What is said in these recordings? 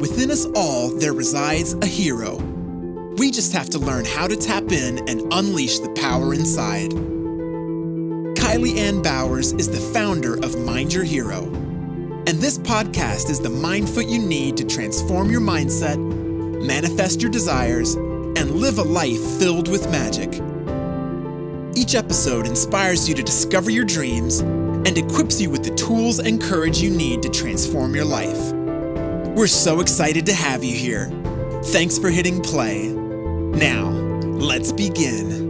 Within us all, there resides a hero. We just have to learn how to tap in and unleash the power inside. Kylie Ann Bowers is the founder of Mind Your Hero. And this podcast is the mindfoot you need to transform your mindset, manifest your desires, and live a life filled with magic. Each episode inspires you to discover your dreams and equips you with the tools and courage you need to transform your life. We're so excited to have you here. Thanks for hitting play. Now, let's begin.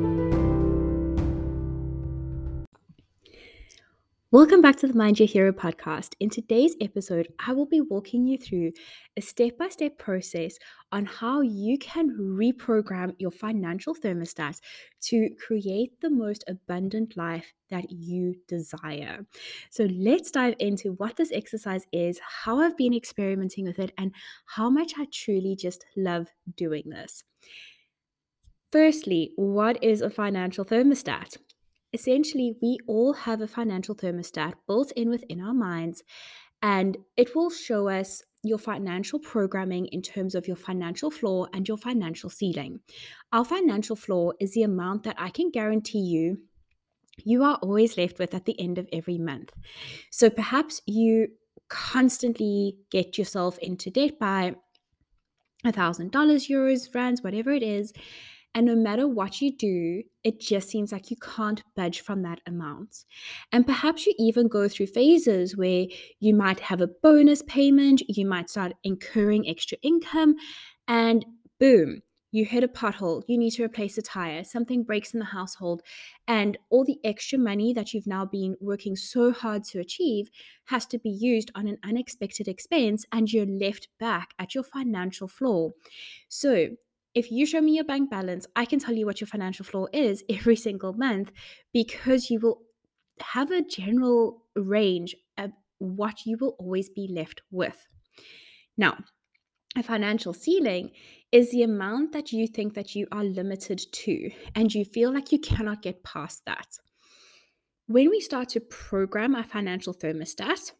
Welcome back to the Mind Your Hero podcast. In today's episode, I will be walking you through a step by step process on how you can reprogram your financial thermostat to create the most abundant life that you desire. So, let's dive into what this exercise is, how I've been experimenting with it, and how much I truly just love doing this. Firstly, what is a financial thermostat? Essentially, we all have a financial thermostat built in within our minds, and it will show us your financial programming in terms of your financial floor and your financial ceiling. Our financial floor is the amount that I can guarantee you you are always left with at the end of every month. So perhaps you constantly get yourself into debt by a thousand dollars, euros, rands, whatever it is. And no matter what you do, it just seems like you can't budge from that amount. And perhaps you even go through phases where you might have a bonus payment, you might start incurring extra income, and boom, you hit a pothole, you need to replace a tire, something breaks in the household, and all the extra money that you've now been working so hard to achieve has to be used on an unexpected expense, and you're left back at your financial floor. So, if you show me your bank balance, I can tell you what your financial floor is every single month because you will have a general range of what you will always be left with. Now, a financial ceiling is the amount that you think that you are limited to and you feel like you cannot get past that. When we start to program our financial thermostat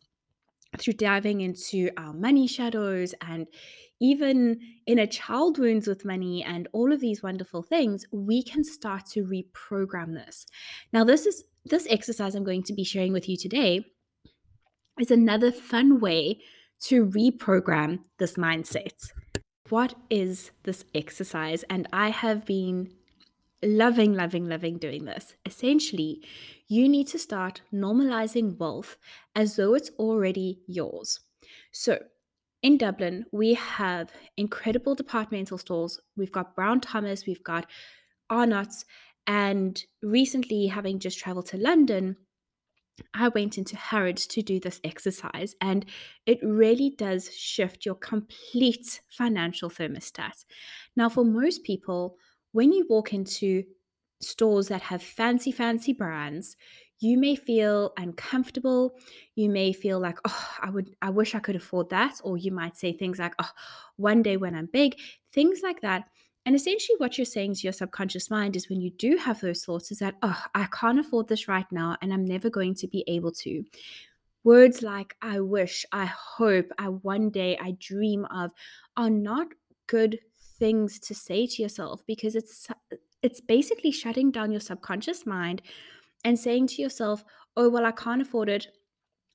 through diving into our money shadows and even inner child wounds with money and all of these wonderful things, we can start to reprogram this. Now, this is this exercise I'm going to be sharing with you today is another fun way to reprogram this mindset. What is this exercise? And I have been loving, loving, loving doing this. Essentially, you need to start normalizing wealth as though it's already yours. So, in Dublin, we have incredible departmental stores. We've got Brown Thomas, we've got Arnott's, and recently, having just traveled to London, I went into Harrods to do this exercise, and it really does shift your complete financial thermostat. Now, for most people, when you walk into stores that have fancy, fancy brands, you may feel uncomfortable. You may feel like oh i would i wish i could afford that or you might say things like oh one day when i'm big things like that. And essentially what you're saying to your subconscious mind is when you do have those thoughts is that oh i can't afford this right now and i'm never going to be able to. Words like i wish i hope i one day i dream of are not good things to say to yourself because it's it's basically shutting down your subconscious mind and saying to yourself, oh, well, I can't afford it.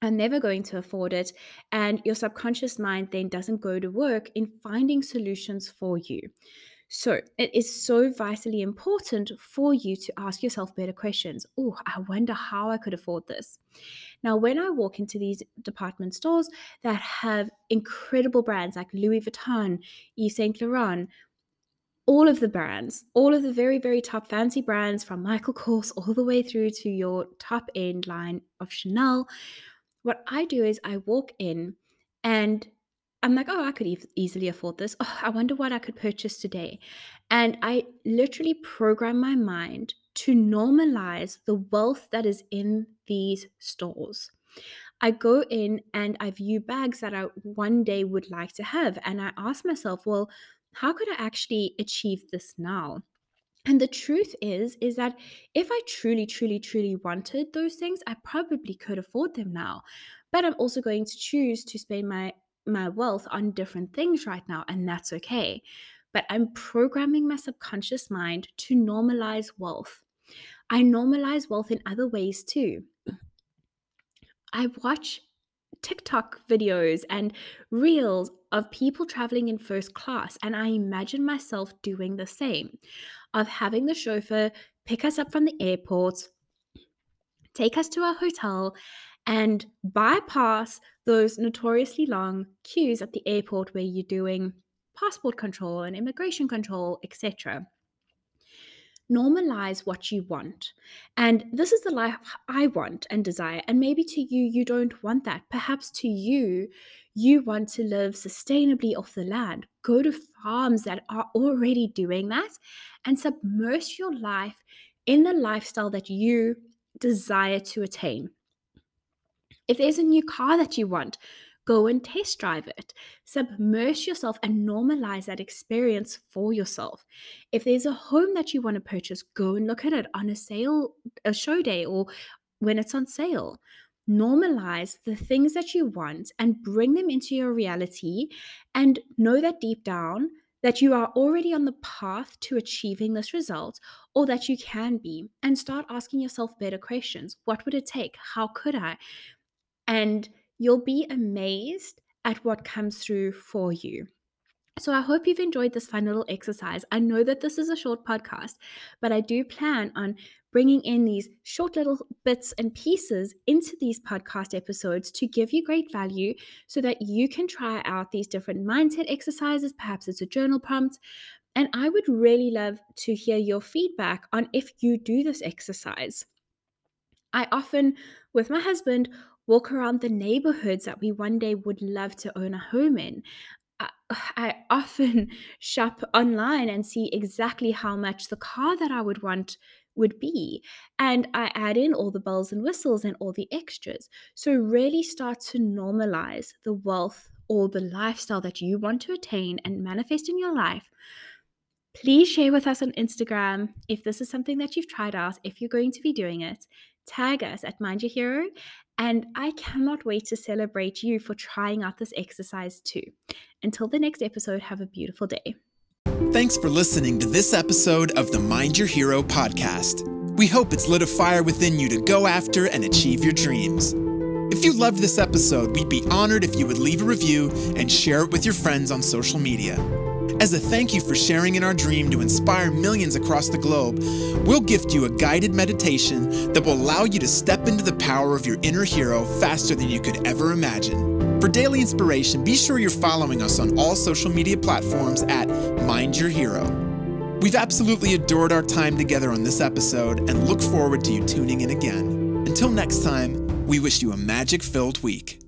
I'm never going to afford it. And your subconscious mind then doesn't go to work in finding solutions for you. So it is so vitally important for you to ask yourself better questions. Oh, I wonder how I could afford this. Now, when I walk into these department stores that have incredible brands like Louis Vuitton, Yves Saint Laurent, all of the brands, all of the very, very top fancy brands from Michael Kors all the way through to your top end line of Chanel. What I do is I walk in and I'm like, oh, I could e- easily afford this. Oh, I wonder what I could purchase today. And I literally program my mind to normalize the wealth that is in these stores. I go in and I view bags that I one day would like to have. And I ask myself, well, how could I actually achieve this now? And the truth is, is that if I truly, truly, truly wanted those things, I probably could afford them now. But I'm also going to choose to spend my my wealth on different things right now, and that's okay. But I'm programming my subconscious mind to normalize wealth. I normalize wealth in other ways too. I watch TikTok videos and reels of people traveling in first class, and I imagine myself doing the same of having the chauffeur pick us up from the airport, take us to our hotel, and bypass those notoriously long queues at the airport where you're doing passport control and immigration control, etc normalize what you want. And this is the life I want and desire. And maybe to you, you don't want that. Perhaps to you, you want to live sustainably off the land. Go to farms that are already doing that and submerge your life in the lifestyle that you desire to attain. If there's a new car that you want, Go and test drive it. Submerge yourself and normalize that experience for yourself. If there's a home that you want to purchase, go and look at it on a sale, a show day, or when it's on sale. Normalize the things that you want and bring them into your reality and know that deep down that you are already on the path to achieving this result or that you can be and start asking yourself better questions. What would it take? How could I? And you'll be amazed at what comes through for you. So, I hope you've enjoyed this fun little exercise. I know that this is a short podcast, but I do plan on bringing in these short little bits and pieces into these podcast episodes to give you great value so that you can try out these different mindset exercises. Perhaps it's a journal prompt. And I would really love to hear your feedback on if you do this exercise. I often, with my husband, walk around the neighborhoods that we one day would love to own a home in. I, often shop online and see exactly how much the car that I would want would be. And I add in all the bells and whistles and all the extras. So, really start to normalize the wealth or the lifestyle that you want to attain and manifest in your life. Please share with us on Instagram if this is something that you've tried out, if you're going to be doing it. Tag us at Mind Your Hero and I cannot wait to celebrate you for trying out this exercise too. Until the next episode, have a beautiful day. Thanks for listening to this episode of the Mind Your Hero podcast. We hope it's lit a fire within you to go after and achieve your dreams. If you loved this episode, we'd be honored if you would leave a review and share it with your friends on social media. As a thank you for sharing in our dream to inspire millions across the globe, we'll gift you a guided meditation that will allow you to step into the power of your inner hero faster than you could ever imagine. For daily inspiration, be sure you're following us on all social media platforms at Mind Your Hero. We've absolutely adored our time together on this episode and look forward to you tuning in again. Until next time, we wish you a magic filled week.